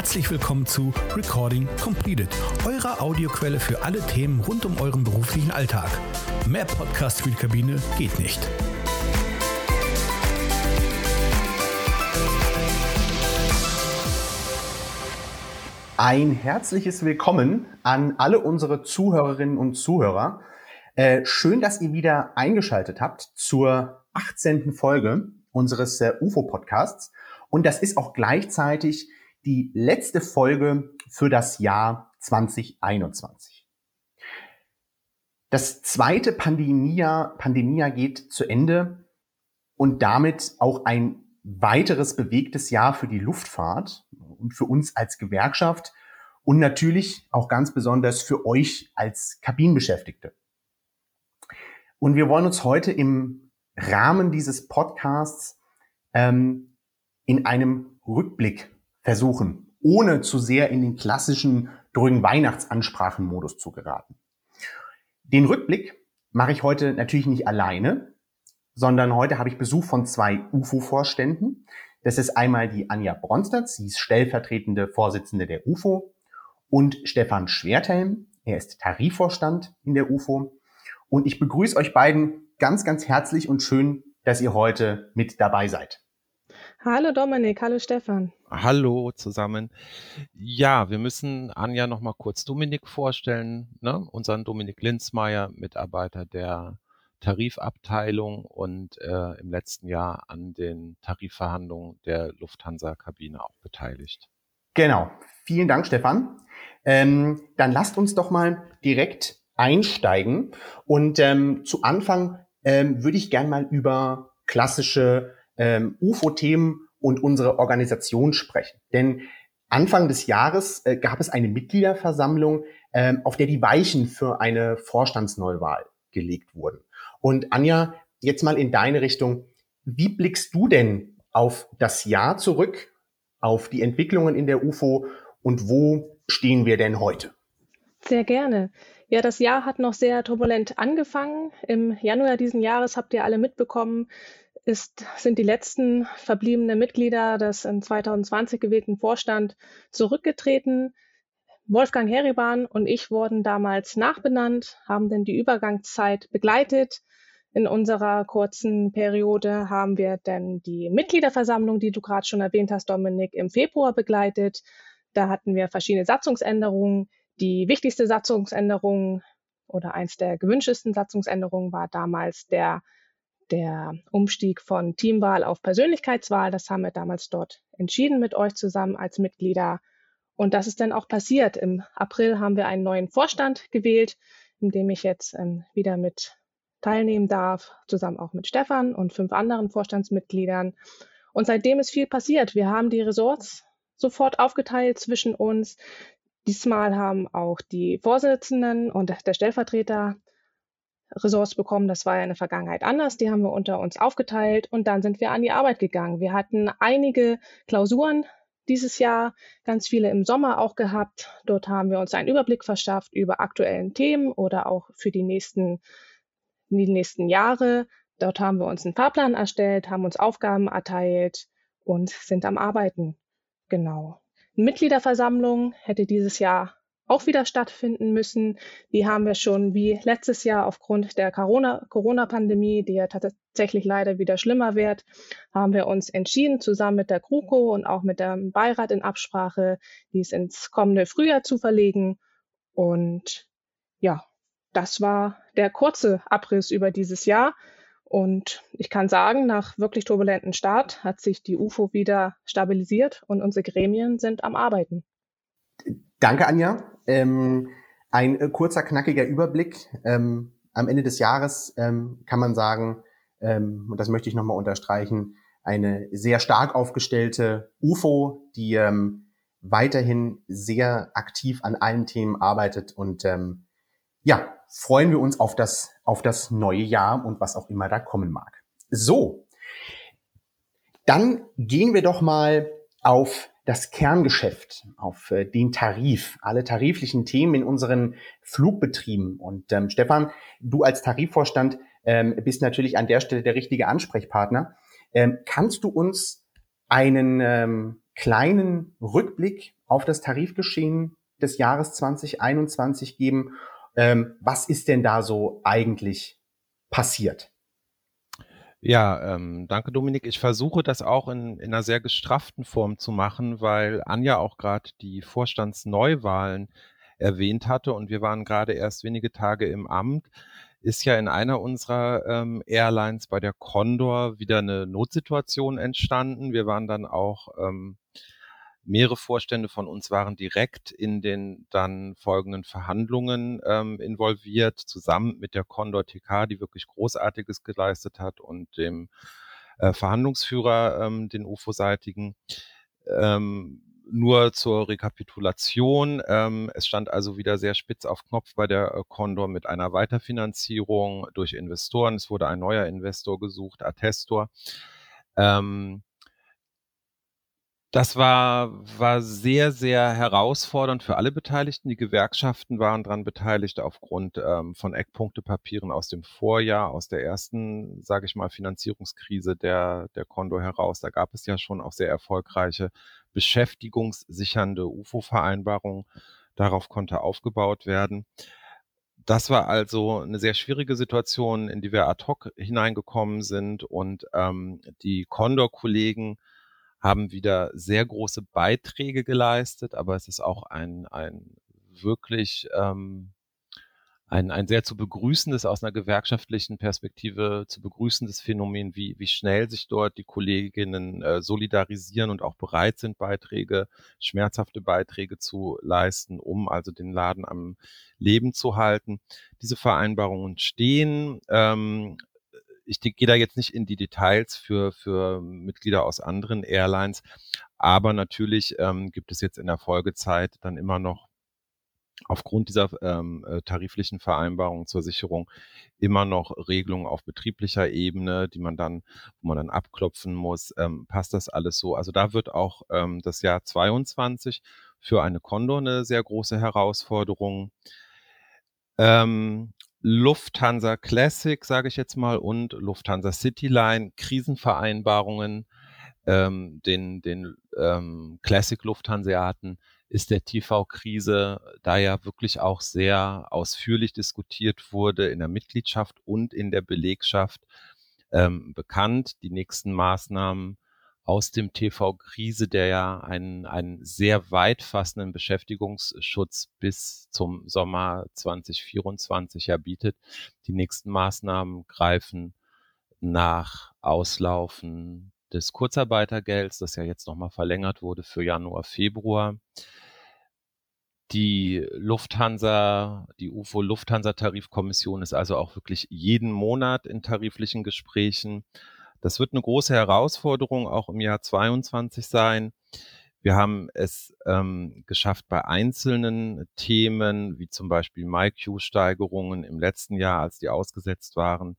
Herzlich willkommen zu Recording Completed, eurer Audioquelle für alle Themen rund um euren beruflichen Alltag. Mehr Podcast für die Kabine geht nicht. Ein herzliches Willkommen an alle unsere Zuhörerinnen und Zuhörer. Äh, schön, dass ihr wieder eingeschaltet habt zur 18. Folge unseres äh, UFO-Podcasts. Und das ist auch gleichzeitig die letzte Folge für das Jahr 2021. Das zweite Pandemiejahr, Pandemiejahr geht zu Ende und damit auch ein weiteres bewegtes Jahr für die Luftfahrt und für uns als Gewerkschaft und natürlich auch ganz besonders für euch als Kabinenbeschäftigte. Und wir wollen uns heute im Rahmen dieses Podcasts ähm, in einem Rückblick versuchen, ohne zu sehr in den klassischen drögen Weihnachtsansprachenmodus zu geraten. Den Rückblick mache ich heute natürlich nicht alleine, sondern heute habe ich Besuch von zwei UFO-Vorständen. Das ist einmal die Anja Bronstadt, sie ist stellvertretende Vorsitzende der UFO und Stefan Schwerthelm, er ist Tarifvorstand in der UFO. Und ich begrüße euch beiden ganz, ganz herzlich und schön, dass ihr heute mit dabei seid. Hallo Dominik, hallo Stefan. Hallo zusammen. Ja, wir müssen Anja noch mal kurz Dominik vorstellen, ne? unseren Dominik Linzmeier, Mitarbeiter der Tarifabteilung und äh, im letzten Jahr an den Tarifverhandlungen der Lufthansa-Kabine auch beteiligt. Genau. Vielen Dank, Stefan. Ähm, dann lasst uns doch mal direkt einsteigen. Und ähm, zu Anfang ähm, würde ich gern mal über klassische ähm, UFO-Themen und unsere Organisation sprechen. Denn Anfang des Jahres äh, gab es eine Mitgliederversammlung, ähm, auf der die Weichen für eine Vorstandsneuwahl gelegt wurden. Und Anja, jetzt mal in deine Richtung. Wie blickst du denn auf das Jahr zurück, auf die Entwicklungen in der UFO und wo stehen wir denn heute? Sehr gerne. Ja, das Jahr hat noch sehr turbulent angefangen. Im Januar diesen Jahres habt ihr alle mitbekommen, ist, sind die letzten verbliebenen Mitglieder des in 2020 gewählten Vorstand zurückgetreten. Wolfgang Heribahn und ich wurden damals nachbenannt, haben denn die Übergangszeit begleitet. In unserer kurzen Periode haben wir dann die Mitgliederversammlung, die du gerade schon erwähnt hast, Dominik, im Februar begleitet. Da hatten wir verschiedene Satzungsänderungen. Die wichtigste Satzungsänderung oder eins der gewünschtesten Satzungsänderungen war damals der der Umstieg von Teamwahl auf Persönlichkeitswahl. Das haben wir damals dort entschieden mit euch zusammen als Mitglieder. Und das ist dann auch passiert. Im April haben wir einen neuen Vorstand gewählt, in dem ich jetzt ähm, wieder mit teilnehmen darf, zusammen auch mit Stefan und fünf anderen Vorstandsmitgliedern. Und seitdem ist viel passiert. Wir haben die Ressorts sofort aufgeteilt zwischen uns. Diesmal haben auch die Vorsitzenden und der Stellvertreter Ressorts bekommen. Das war ja in der Vergangenheit anders. Die haben wir unter uns aufgeteilt und dann sind wir an die Arbeit gegangen. Wir hatten einige Klausuren dieses Jahr, ganz viele im Sommer auch gehabt. Dort haben wir uns einen Überblick verschafft über aktuellen Themen oder auch für die nächsten, die nächsten Jahre. Dort haben wir uns einen Fahrplan erstellt, haben uns Aufgaben erteilt und sind am Arbeiten. Genau. Mitgliederversammlung hätte dieses Jahr auch wieder stattfinden müssen. Die haben wir schon wie letztes Jahr aufgrund der Corona-Pandemie, die ja tatsächlich leider wieder schlimmer wird, haben wir uns entschieden, zusammen mit der GroKo und auch mit dem Beirat in Absprache, dies ins kommende Frühjahr zu verlegen. Und ja, das war der kurze Abriss über dieses Jahr. Und ich kann sagen, nach wirklich turbulenten Start hat sich die UFO wieder stabilisiert und unsere Gremien sind am Arbeiten. Danke, Anja. Ähm, ein äh, kurzer, knackiger Überblick. Ähm, am Ende des Jahres ähm, kann man sagen, ähm, und das möchte ich nochmal unterstreichen, eine sehr stark aufgestellte UFO, die ähm, weiterhin sehr aktiv an allen Themen arbeitet und ähm, ja, freuen wir uns auf das, auf das neue Jahr und was auch immer da kommen mag. So. Dann gehen wir doch mal auf das Kerngeschäft, auf äh, den Tarif, alle tariflichen Themen in unseren Flugbetrieben. Und ähm, Stefan, du als Tarifvorstand ähm, bist natürlich an der Stelle der richtige Ansprechpartner. Ähm, kannst du uns einen ähm, kleinen Rückblick auf das Tarifgeschehen des Jahres 2021 geben. Ähm, was ist denn da so eigentlich passiert? Ja, ähm, danke Dominik. Ich versuche das auch in, in einer sehr gestrafften Form zu machen, weil Anja auch gerade die Vorstandsneuwahlen erwähnt hatte und wir waren gerade erst wenige Tage im Amt ist ja in einer unserer ähm, Airlines bei der Condor wieder eine Notsituation entstanden. Wir waren dann auch, ähm, mehrere Vorstände von uns waren direkt in den dann folgenden Verhandlungen ähm, involviert, zusammen mit der Condor TK, die wirklich Großartiges geleistet hat und dem äh, Verhandlungsführer, ähm, den UFO-seitigen. Ähm, nur zur Rekapitulation. Ähm, es stand also wieder sehr spitz auf Knopf bei der äh, Condor mit einer Weiterfinanzierung durch Investoren. Es wurde ein neuer Investor gesucht, Attestor. Ähm, das war, war sehr, sehr herausfordernd für alle Beteiligten. Die Gewerkschaften waren daran beteiligt aufgrund ähm, von Eckpunktepapieren aus dem Vorjahr, aus der ersten, sage ich mal, Finanzierungskrise der, der Condor heraus. Da gab es ja schon auch sehr erfolgreiche beschäftigungssichernde UFO-Vereinbarung. Darauf konnte aufgebaut werden. Das war also eine sehr schwierige Situation, in die wir ad hoc hineingekommen sind. Und ähm, die Condor-Kollegen haben wieder sehr große Beiträge geleistet, aber es ist auch ein, ein wirklich ähm, ein, ein sehr zu begrüßendes, aus einer gewerkschaftlichen Perspektive zu begrüßendes Phänomen, wie, wie schnell sich dort die Kolleginnen äh, solidarisieren und auch bereit sind, Beiträge, schmerzhafte Beiträge zu leisten, um also den Laden am Leben zu halten. Diese Vereinbarungen stehen. Ähm, ich gehe da jetzt nicht in die Details für, für Mitglieder aus anderen Airlines, aber natürlich ähm, gibt es jetzt in der Folgezeit dann immer noch aufgrund dieser ähm, äh, tariflichen Vereinbarung zur Sicherung immer noch Regelungen auf betrieblicher Ebene, die man dann, wo man dann abklopfen muss, ähm, passt das alles so? Also da wird auch ähm, das Jahr 22 für eine Condor eine sehr große Herausforderung. Ähm, Lufthansa Classic, sage ich jetzt mal, und Lufthansa Cityline, Krisenvereinbarungen, ähm, den, den ähm, Classic Lufthanseaten ist der TV-Krise, da ja wirklich auch sehr ausführlich diskutiert wurde in der Mitgliedschaft und in der Belegschaft, ähm, bekannt. Die nächsten Maßnahmen aus dem TV-Krise, der ja einen, einen sehr weit fassenden Beschäftigungsschutz bis zum Sommer 2024 ja bietet. Die nächsten Maßnahmen greifen nach Auslaufen des Kurzarbeitergelds, das ja jetzt nochmal verlängert wurde für Januar, Februar. Die Lufthansa, die UFO Lufthansa Tarifkommission ist also auch wirklich jeden Monat in tariflichen Gesprächen. Das wird eine große Herausforderung auch im Jahr 22 sein. Wir haben es ähm, geschafft, bei einzelnen Themen, wie zum Beispiel MyQ-Steigerungen im letzten Jahr, als die ausgesetzt waren,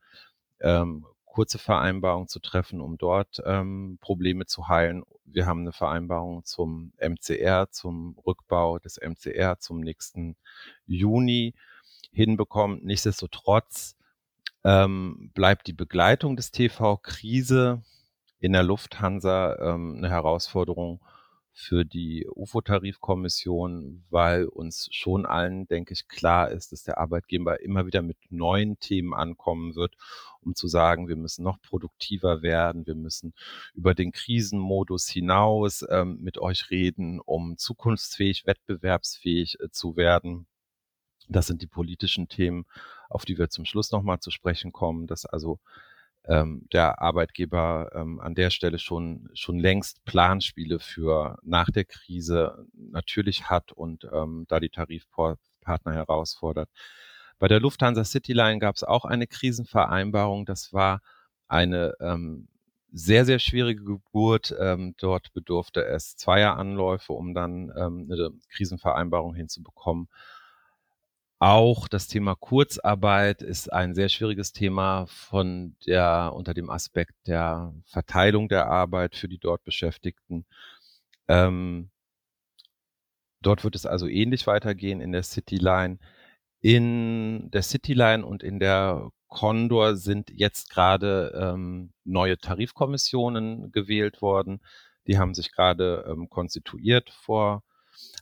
ähm, kurze Vereinbarungen zu treffen, um dort ähm, Probleme zu heilen. Wir haben eine Vereinbarung zum MCR, zum Rückbau des MCR zum nächsten Juni hinbekommen. Nichtsdestotrotz ähm, bleibt die Begleitung des TV-Krise in der Lufthansa ähm, eine Herausforderung für die UFO-Tarifkommission, weil uns schon allen, denke ich, klar ist, dass der Arbeitgeber immer wieder mit neuen Themen ankommen wird, um zu sagen, wir müssen noch produktiver werden, wir müssen über den Krisenmodus hinaus ähm, mit euch reden, um zukunftsfähig, wettbewerbsfähig äh, zu werden. Das sind die politischen Themen, auf die wir zum Schluss nochmal zu sprechen kommen, dass also ähm, der Arbeitgeber ähm, an der Stelle schon, schon längst Planspiele für nach der Krise natürlich hat und ähm, da die Tarifpartner herausfordert. Bei der Lufthansa Cityline gab es auch eine Krisenvereinbarung. Das war eine ähm, sehr, sehr schwierige Geburt. Ähm, dort bedurfte es zweier Anläufe, um dann ähm, eine Krisenvereinbarung hinzubekommen. Auch das Thema Kurzarbeit ist ein sehr schwieriges Thema von der, unter dem Aspekt der Verteilung der Arbeit für die dort Beschäftigten. Ähm, dort wird es also ähnlich weitergehen in der Cityline. In der Cityline und in der Condor sind jetzt gerade ähm, neue Tarifkommissionen gewählt worden. Die haben sich gerade ähm, konstituiert vor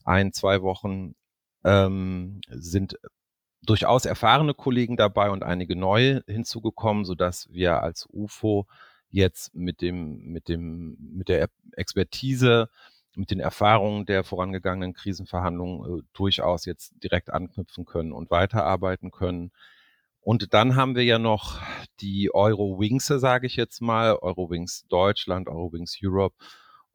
ein, zwei Wochen, ähm, sind durchaus erfahrene Kollegen dabei und einige neue hinzugekommen, so dass wir als UFO jetzt mit dem, mit dem, mit der Expertise, mit den Erfahrungen der vorangegangenen Krisenverhandlungen äh, durchaus jetzt direkt anknüpfen können und weiterarbeiten können. Und dann haben wir ja noch die Eurowings, sage ich jetzt mal, Eurowings Deutschland, Eurowings Europe,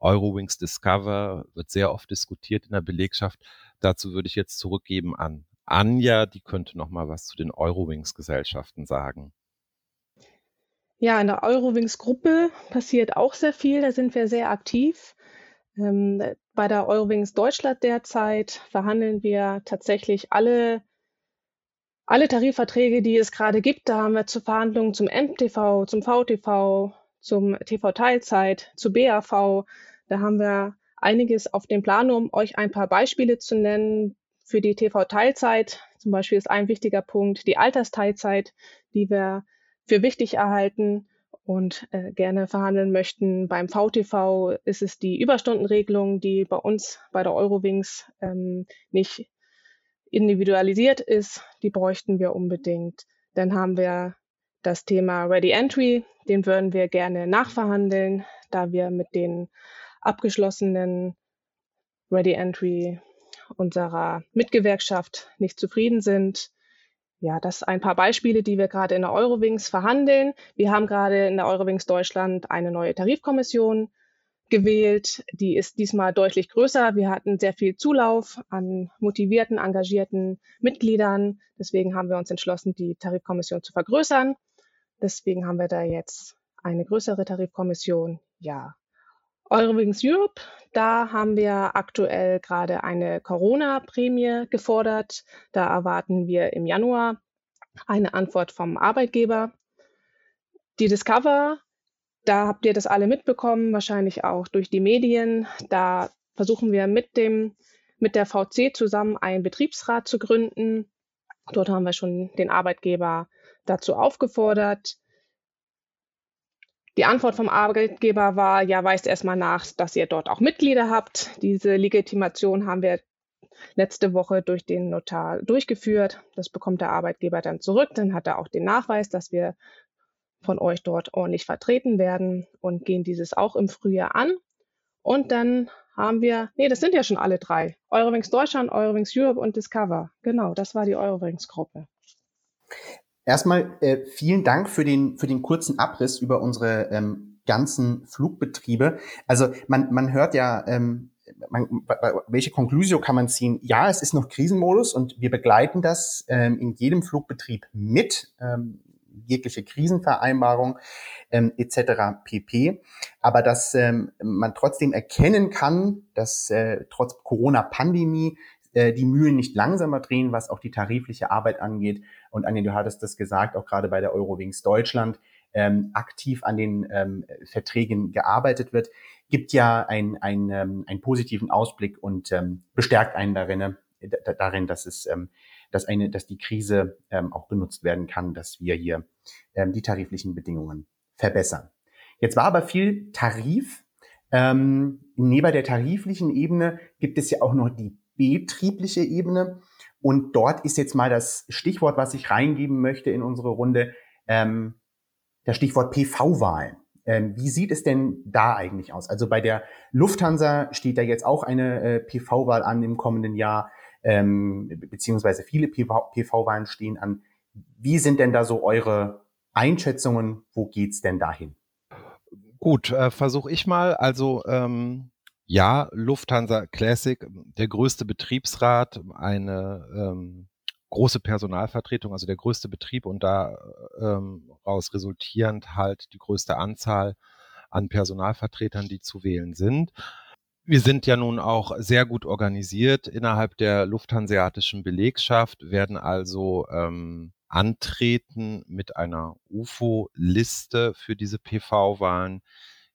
Eurowings Discover, wird sehr oft diskutiert in der Belegschaft. Dazu würde ich jetzt zurückgeben an Anja, die könnte noch mal was zu den Eurowings-Gesellschaften sagen. Ja, in der Eurowings-Gruppe passiert auch sehr viel. Da sind wir sehr aktiv. Ähm, bei der Eurowings Deutschland derzeit verhandeln wir tatsächlich alle, alle Tarifverträge, die es gerade gibt. Da haben wir zu Verhandlungen zum MTV, zum VTV, zum TV Teilzeit, zu BAV. Da haben wir einiges auf dem Plan, um euch ein paar Beispiele zu nennen. Für die TV-Teilzeit zum Beispiel ist ein wichtiger Punkt die Altersteilzeit, die wir für wichtig erhalten und äh, gerne verhandeln möchten. Beim VTV ist es die Überstundenregelung, die bei uns bei der Eurowings ähm, nicht individualisiert ist. Die bräuchten wir unbedingt. Dann haben wir das Thema Ready Entry. Den würden wir gerne nachverhandeln, da wir mit den abgeschlossenen Ready Entry unserer Mitgewerkschaft nicht zufrieden sind. Ja, das ein paar Beispiele, die wir gerade in der Eurowings verhandeln. Wir haben gerade in der Eurowings Deutschland eine neue Tarifkommission gewählt. Die ist diesmal deutlich größer. Wir hatten sehr viel Zulauf an motivierten, engagierten Mitgliedern. Deswegen haben wir uns entschlossen, die Tarifkommission zu vergrößern. Deswegen haben wir da jetzt eine größere Tarifkommission. Ja, Eurowings Europe, da haben wir aktuell gerade eine Corona-Prämie gefordert. Da erwarten wir im Januar eine Antwort vom Arbeitgeber. Die Discover, da habt ihr das alle mitbekommen, wahrscheinlich auch durch die Medien. Da versuchen wir mit dem, mit der VC zusammen einen Betriebsrat zu gründen. Dort haben wir schon den Arbeitgeber dazu aufgefordert. Die Antwort vom Arbeitgeber war, ja, weist erstmal nach, dass ihr dort auch Mitglieder habt. Diese Legitimation haben wir letzte Woche durch den Notar durchgeführt. Das bekommt der Arbeitgeber dann zurück. Dann hat er auch den Nachweis, dass wir von euch dort ordentlich vertreten werden und gehen dieses auch im Frühjahr an. Und dann haben wir, nee, das sind ja schon alle drei. Eurowings Deutschland, Eurowings Europe und Discover. Genau, das war die Eurowings-Gruppe. Erstmal äh, vielen Dank für den, für den kurzen Abriss über unsere ähm, ganzen Flugbetriebe. Also man, man hört ja, ähm, man, welche Konklusion kann man ziehen? Ja, es ist noch Krisenmodus und wir begleiten das ähm, in jedem Flugbetrieb mit, ähm, jegliche Krisenvereinbarung ähm, etc. pp. Aber dass ähm, man trotzdem erkennen kann, dass äh, trotz Corona-Pandemie äh, die Mühlen nicht langsamer drehen, was auch die tarifliche Arbeit angeht. Und Anja, du hattest das gesagt, auch gerade bei der Eurowings Deutschland, ähm, aktiv an den ähm, Verträgen gearbeitet wird, gibt ja ein, ein, ähm, einen positiven Ausblick und ähm, bestärkt einen darin, äh, darin, dass es ähm, dass eine, dass die Krise ähm, auch benutzt werden kann, dass wir hier ähm, die tariflichen Bedingungen verbessern. Jetzt war aber viel Tarif. Ähm, neben der tariflichen Ebene gibt es ja auch noch die betriebliche Ebene. Und dort ist jetzt mal das Stichwort, was ich reingeben möchte in unsere Runde, ähm, das Stichwort PV-Wahl. Ähm, wie sieht es denn da eigentlich aus? Also bei der Lufthansa steht da jetzt auch eine äh, PV-Wahl an im kommenden Jahr, ähm, beziehungsweise viele PV-Wahlen stehen an. Wie sind denn da so eure Einschätzungen? Wo geht's denn dahin? Gut, äh, versuche ich mal. Also ähm, ja, Lufthansa Classic, der größte Betriebsrat, eine ähm, große Personalvertretung, also der größte Betrieb und daraus ähm, resultierend halt die größte Anzahl an Personalvertretern, die zu wählen sind. Wir sind ja nun auch sehr gut organisiert innerhalb der lufthanseatischen Belegschaft, werden also ähm, antreten mit einer UFO-Liste für diese PV-Wahlen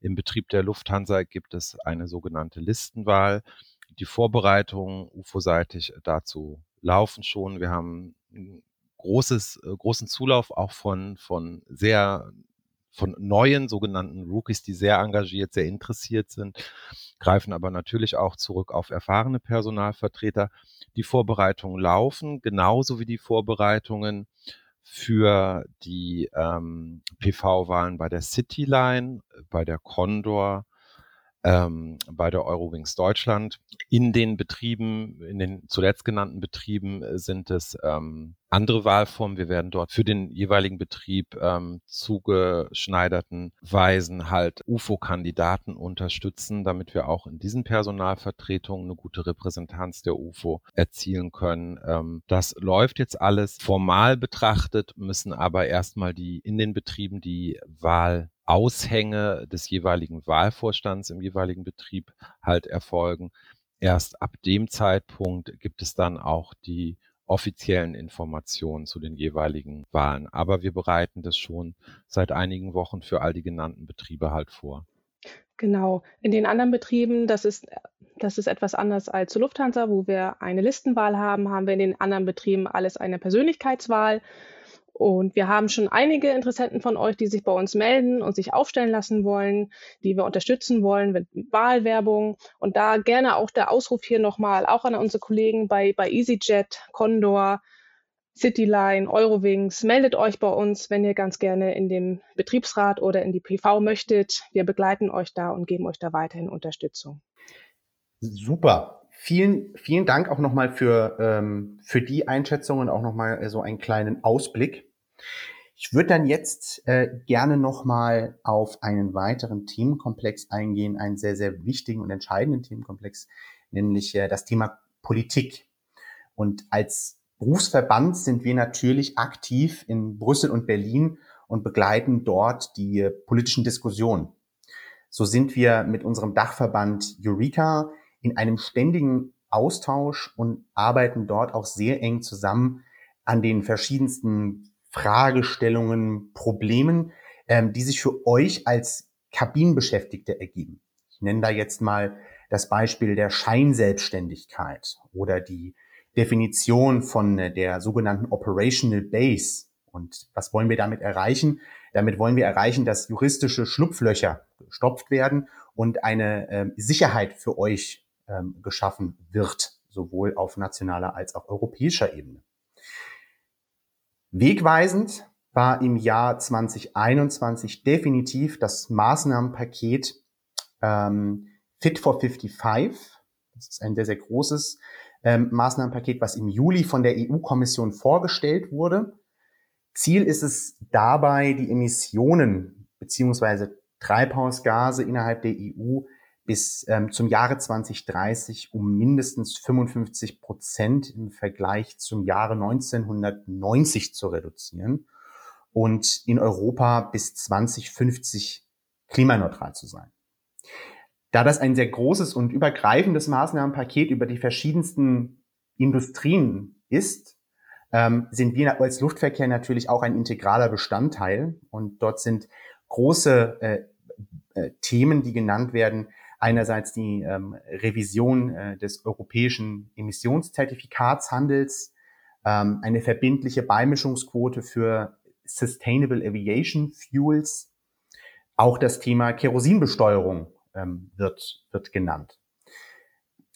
im Betrieb der Lufthansa gibt es eine sogenannte Listenwahl. Die Vorbereitungen UFO-seitig dazu laufen schon. Wir haben großes, äh, großen Zulauf auch von, von sehr von neuen sogenannten Rookies, die sehr engagiert, sehr interessiert sind, greifen aber natürlich auch zurück auf erfahrene Personalvertreter. Die Vorbereitungen laufen, genauso wie die Vorbereitungen für die ähm, PV-Wahlen bei der Cityline, bei der Condor, ähm, bei der Eurowings Deutschland. In den Betrieben, in den zuletzt genannten Betrieben äh, sind es ähm, andere Wahlformen. Wir werden dort für den jeweiligen Betrieb ähm, zugeschneiderten Weisen halt UFO-Kandidaten unterstützen, damit wir auch in diesen Personalvertretungen eine gute Repräsentanz der UFO erzielen können. Ähm, das läuft jetzt alles formal betrachtet, müssen aber erstmal die in den Betrieben die Wahl Aushänge des jeweiligen Wahlvorstands im jeweiligen Betrieb halt erfolgen. Erst ab dem Zeitpunkt gibt es dann auch die offiziellen Informationen zu den jeweiligen Wahlen. Aber wir bereiten das schon seit einigen Wochen für all die genannten Betriebe halt vor. Genau. In den anderen Betrieben, das ist, das ist etwas anders als zur Lufthansa, wo wir eine Listenwahl haben, haben wir in den anderen Betrieben alles eine Persönlichkeitswahl. Und wir haben schon einige Interessenten von euch, die sich bei uns melden und sich aufstellen lassen wollen, die wir unterstützen wollen mit Wahlwerbung. Und da gerne auch der Ausruf hier nochmal, auch an unsere Kollegen bei, bei EasyJet, Condor, Cityline, Eurowings, meldet euch bei uns, wenn ihr ganz gerne in dem Betriebsrat oder in die PV möchtet. Wir begleiten euch da und geben euch da weiterhin Unterstützung. Super. Vielen, vielen Dank auch nochmal für, ähm, für die Einschätzung und auch nochmal so einen kleinen Ausblick. Ich würde dann jetzt äh, gerne nochmal auf einen weiteren Themenkomplex eingehen, einen sehr, sehr wichtigen und entscheidenden Themenkomplex, nämlich äh, das Thema Politik. Und als Berufsverband sind wir natürlich aktiv in Brüssel und Berlin und begleiten dort die äh, politischen Diskussionen. So sind wir mit unserem Dachverband Eureka in einem ständigen Austausch und arbeiten dort auch sehr eng zusammen an den verschiedensten Fragestellungen, Problemen, ähm, die sich für euch als Kabinenbeschäftigte ergeben. Ich nenne da jetzt mal das Beispiel der Scheinselbstständigkeit oder die Definition von äh, der sogenannten Operational Base. Und was wollen wir damit erreichen? Damit wollen wir erreichen, dass juristische Schlupflöcher gestopft werden und eine äh, Sicherheit für euch ähm, geschaffen wird, sowohl auf nationaler als auch europäischer Ebene. Wegweisend war im Jahr 2021 definitiv das Maßnahmenpaket ähm, Fit for 55. Das ist ein sehr, sehr großes ähm, Maßnahmenpaket, was im Juli von der EU-Kommission vorgestellt wurde. Ziel ist es dabei, die Emissionen beziehungsweise Treibhausgase innerhalb der EU bis ähm, zum Jahre 2030 um mindestens 55 Prozent im Vergleich zum Jahre 1990 zu reduzieren und in Europa bis 2050 klimaneutral zu sein. Da das ein sehr großes und übergreifendes Maßnahmenpaket über die verschiedensten Industrien ist, ähm, sind wir als Luftverkehr natürlich auch ein integraler Bestandteil. Und dort sind große äh, äh, Themen, die genannt werden, einerseits die ähm, Revision äh, des europäischen Emissionszertifikatshandels, ähm, eine verbindliche Beimischungsquote für Sustainable Aviation Fuels, auch das Thema Kerosinbesteuerung ähm, wird, wird genannt.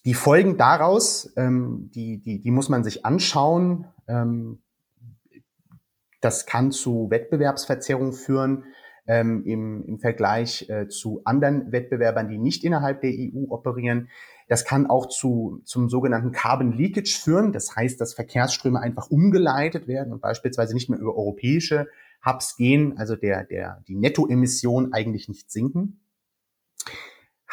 Die Folgen daraus, ähm, die, die, die muss man sich anschauen. Ähm, das kann zu Wettbewerbsverzerrungen führen ähm, im, im Vergleich äh, zu anderen Wettbewerbern, die nicht innerhalb der EU operieren. Das kann auch zu, zum sogenannten Carbon Leakage führen. Das heißt, dass Verkehrsströme einfach umgeleitet werden und beispielsweise nicht mehr über europäische Hubs gehen, also der, der, die Nettoemission eigentlich nicht sinken.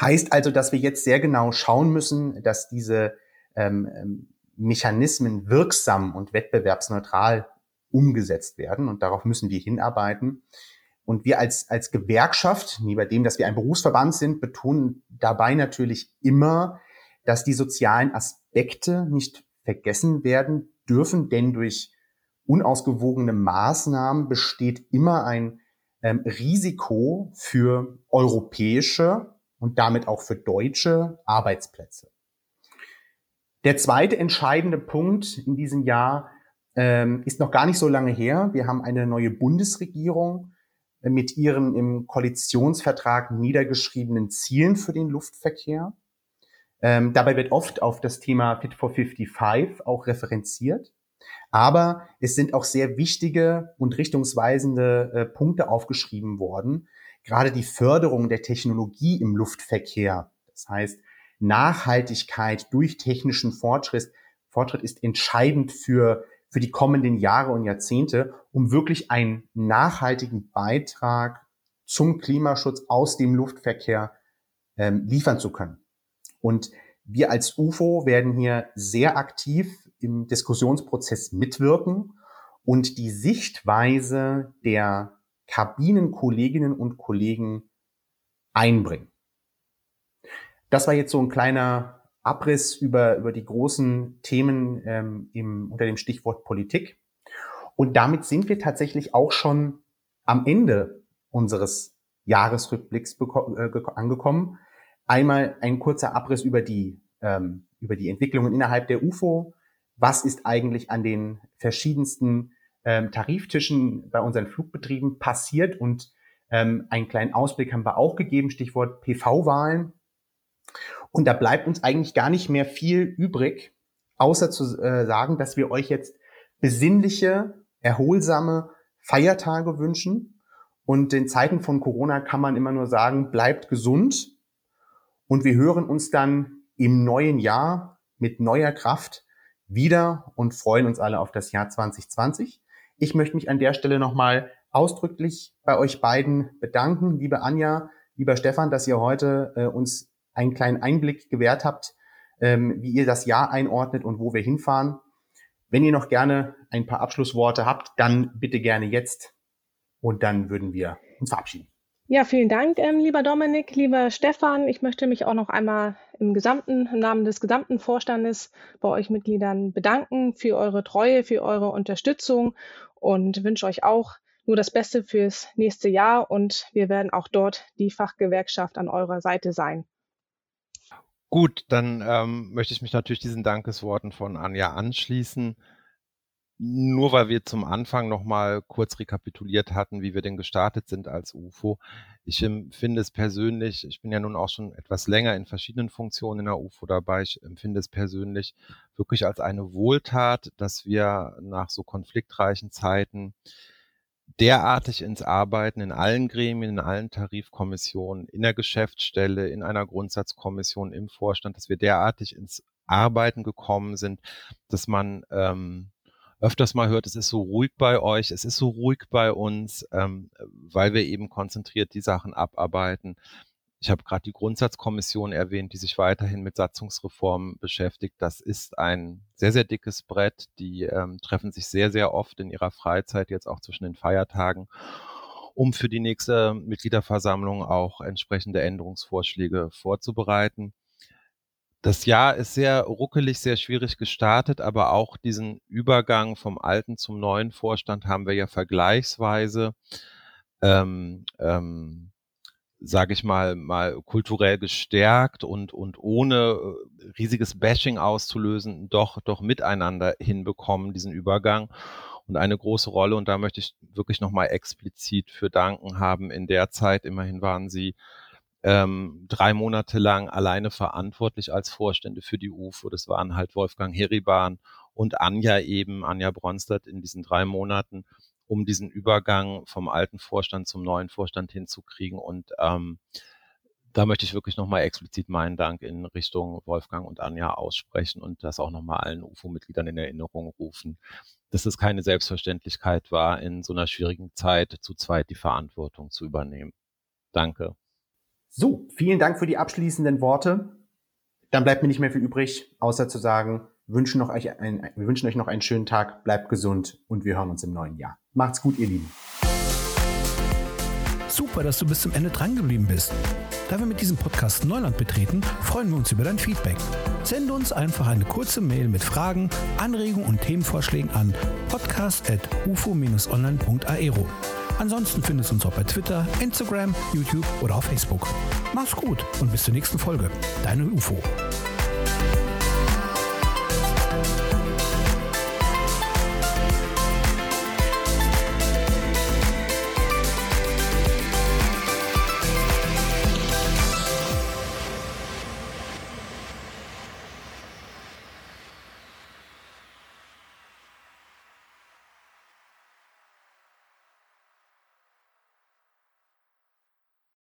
Heißt also, dass wir jetzt sehr genau schauen müssen, dass diese ähm, ähm Mechanismen wirksam und wettbewerbsneutral umgesetzt werden. Und darauf müssen wir hinarbeiten. Und wir als, als Gewerkschaft, neben dem, dass wir ein Berufsverband sind, betonen dabei natürlich immer, dass die sozialen Aspekte nicht vergessen werden dürfen, denn durch unausgewogene Maßnahmen besteht immer ein ähm, Risiko für europäische und damit auch für deutsche Arbeitsplätze. Der zweite entscheidende Punkt in diesem Jahr ähm, ist noch gar nicht so lange her. Wir haben eine neue Bundesregierung mit ihren im Koalitionsvertrag niedergeschriebenen Zielen für den Luftverkehr. Ähm, dabei wird oft auf das Thema Fit for 55 auch referenziert. Aber es sind auch sehr wichtige und richtungsweisende äh, Punkte aufgeschrieben worden. Gerade die Förderung der Technologie im Luftverkehr. Das heißt, Nachhaltigkeit durch technischen Fortschritt, Fortschritt ist entscheidend für, für die kommenden Jahre und Jahrzehnte, um wirklich einen nachhaltigen Beitrag zum Klimaschutz aus dem Luftverkehr ähm, liefern zu können. Und wir als UFO werden hier sehr aktiv im Diskussionsprozess mitwirken und die Sichtweise der Kabinenkolleginnen und Kollegen einbringen. Das war jetzt so ein kleiner Abriss über, über die großen Themen ähm, im, unter dem Stichwort Politik. Und damit sind wir tatsächlich auch schon am Ende unseres Jahresrückblicks äh, angekommen. Einmal ein kurzer Abriss über die, ähm, über die Entwicklungen innerhalb der UFO. Was ist eigentlich an den verschiedensten ähm, Tariftischen bei unseren Flugbetrieben passiert? Und ähm, einen kleinen Ausblick haben wir auch gegeben, Stichwort PV-Wahlen. Und da bleibt uns eigentlich gar nicht mehr viel übrig, außer zu äh, sagen, dass wir euch jetzt besinnliche, erholsame Feiertage wünschen. Und in Zeiten von Corona kann man immer nur sagen, bleibt gesund und wir hören uns dann im neuen Jahr mit neuer Kraft wieder und freuen uns alle auf das Jahr 2020. Ich möchte mich an der Stelle nochmal ausdrücklich bei euch beiden bedanken, liebe Anja, lieber Stefan, dass ihr heute äh, uns einen kleinen Einblick gewährt habt, ähm, wie ihr das Jahr einordnet und wo wir hinfahren. Wenn ihr noch gerne ein paar Abschlussworte habt, dann bitte gerne jetzt und dann würden wir uns verabschieden. Ja, vielen Dank, ähm, lieber Dominik, lieber Stefan. Ich möchte mich auch noch einmal im gesamten im Namen des gesamten Vorstandes bei euch Mitgliedern bedanken für eure Treue, für eure Unterstützung und wünsche euch auch nur das Beste fürs nächste Jahr und wir werden auch dort die Fachgewerkschaft an eurer Seite sein. Gut, dann ähm, möchte ich mich natürlich diesen Dankesworten von Anja anschließen. Nur weil wir zum Anfang noch mal kurz rekapituliert hatten, wie wir denn gestartet sind als UFO. Ich empfinde es persönlich, ich bin ja nun auch schon etwas länger in verschiedenen Funktionen in der UFO dabei. Ich empfinde es persönlich wirklich als eine Wohltat, dass wir nach so konfliktreichen Zeiten derartig ins Arbeiten in allen Gremien, in allen Tarifkommissionen, in der Geschäftsstelle, in einer Grundsatzkommission, im Vorstand, dass wir derartig ins Arbeiten gekommen sind, dass man ähm, öfters mal hört, es ist so ruhig bei euch, es ist so ruhig bei uns, ähm, weil wir eben konzentriert die Sachen abarbeiten. Ich habe gerade die Grundsatzkommission erwähnt, die sich weiterhin mit Satzungsreformen beschäftigt. Das ist ein sehr, sehr dickes Brett. Die ähm, treffen sich sehr, sehr oft in ihrer Freizeit, jetzt auch zwischen den Feiertagen, um für die nächste Mitgliederversammlung auch entsprechende Änderungsvorschläge vorzubereiten das Jahr ist sehr ruckelig, sehr schwierig gestartet, aber auch diesen Übergang vom alten zum neuen Vorstand haben wir ja vergleichsweise, ähm, ähm, sage ich mal, mal kulturell gestärkt und, und ohne äh, riesiges Bashing auszulösen, doch, doch miteinander hinbekommen, diesen Übergang. Und eine große Rolle, und da möchte ich wirklich nochmal explizit für danken haben, in der Zeit, immerhin waren Sie ähm, drei Monate lang alleine verantwortlich als Vorstände für die UFO. Das waren halt Wolfgang Heriban und Anja eben, Anja Bronstadt in diesen drei Monaten, um diesen Übergang vom alten Vorstand zum neuen Vorstand hinzukriegen. Und ähm, da möchte ich wirklich nochmal explizit meinen Dank in Richtung Wolfgang und Anja aussprechen und das auch nochmal allen UFO-Mitgliedern in Erinnerung rufen, dass es keine Selbstverständlichkeit war, in so einer schwierigen Zeit zu zweit die Verantwortung zu übernehmen. Danke. So, vielen Dank für die abschließenden Worte. Dann bleibt mir nicht mehr viel übrig, außer zu sagen, wünschen noch euch ein, wir wünschen euch noch einen schönen Tag, bleibt gesund und wir hören uns im neuen Jahr. Macht's gut, ihr Lieben. Super, dass du bis zum Ende drangeblieben bist. Da wir mit diesem Podcast Neuland betreten, freuen wir uns über dein Feedback. Sende uns einfach eine kurze Mail mit Fragen, Anregungen und Themenvorschlägen an podcast.ufo-online.aero. Ansonsten findest du uns auch bei Twitter, Instagram, YouTube oder auf Facebook. Mach's gut und bis zur nächsten Folge. Deine UFO.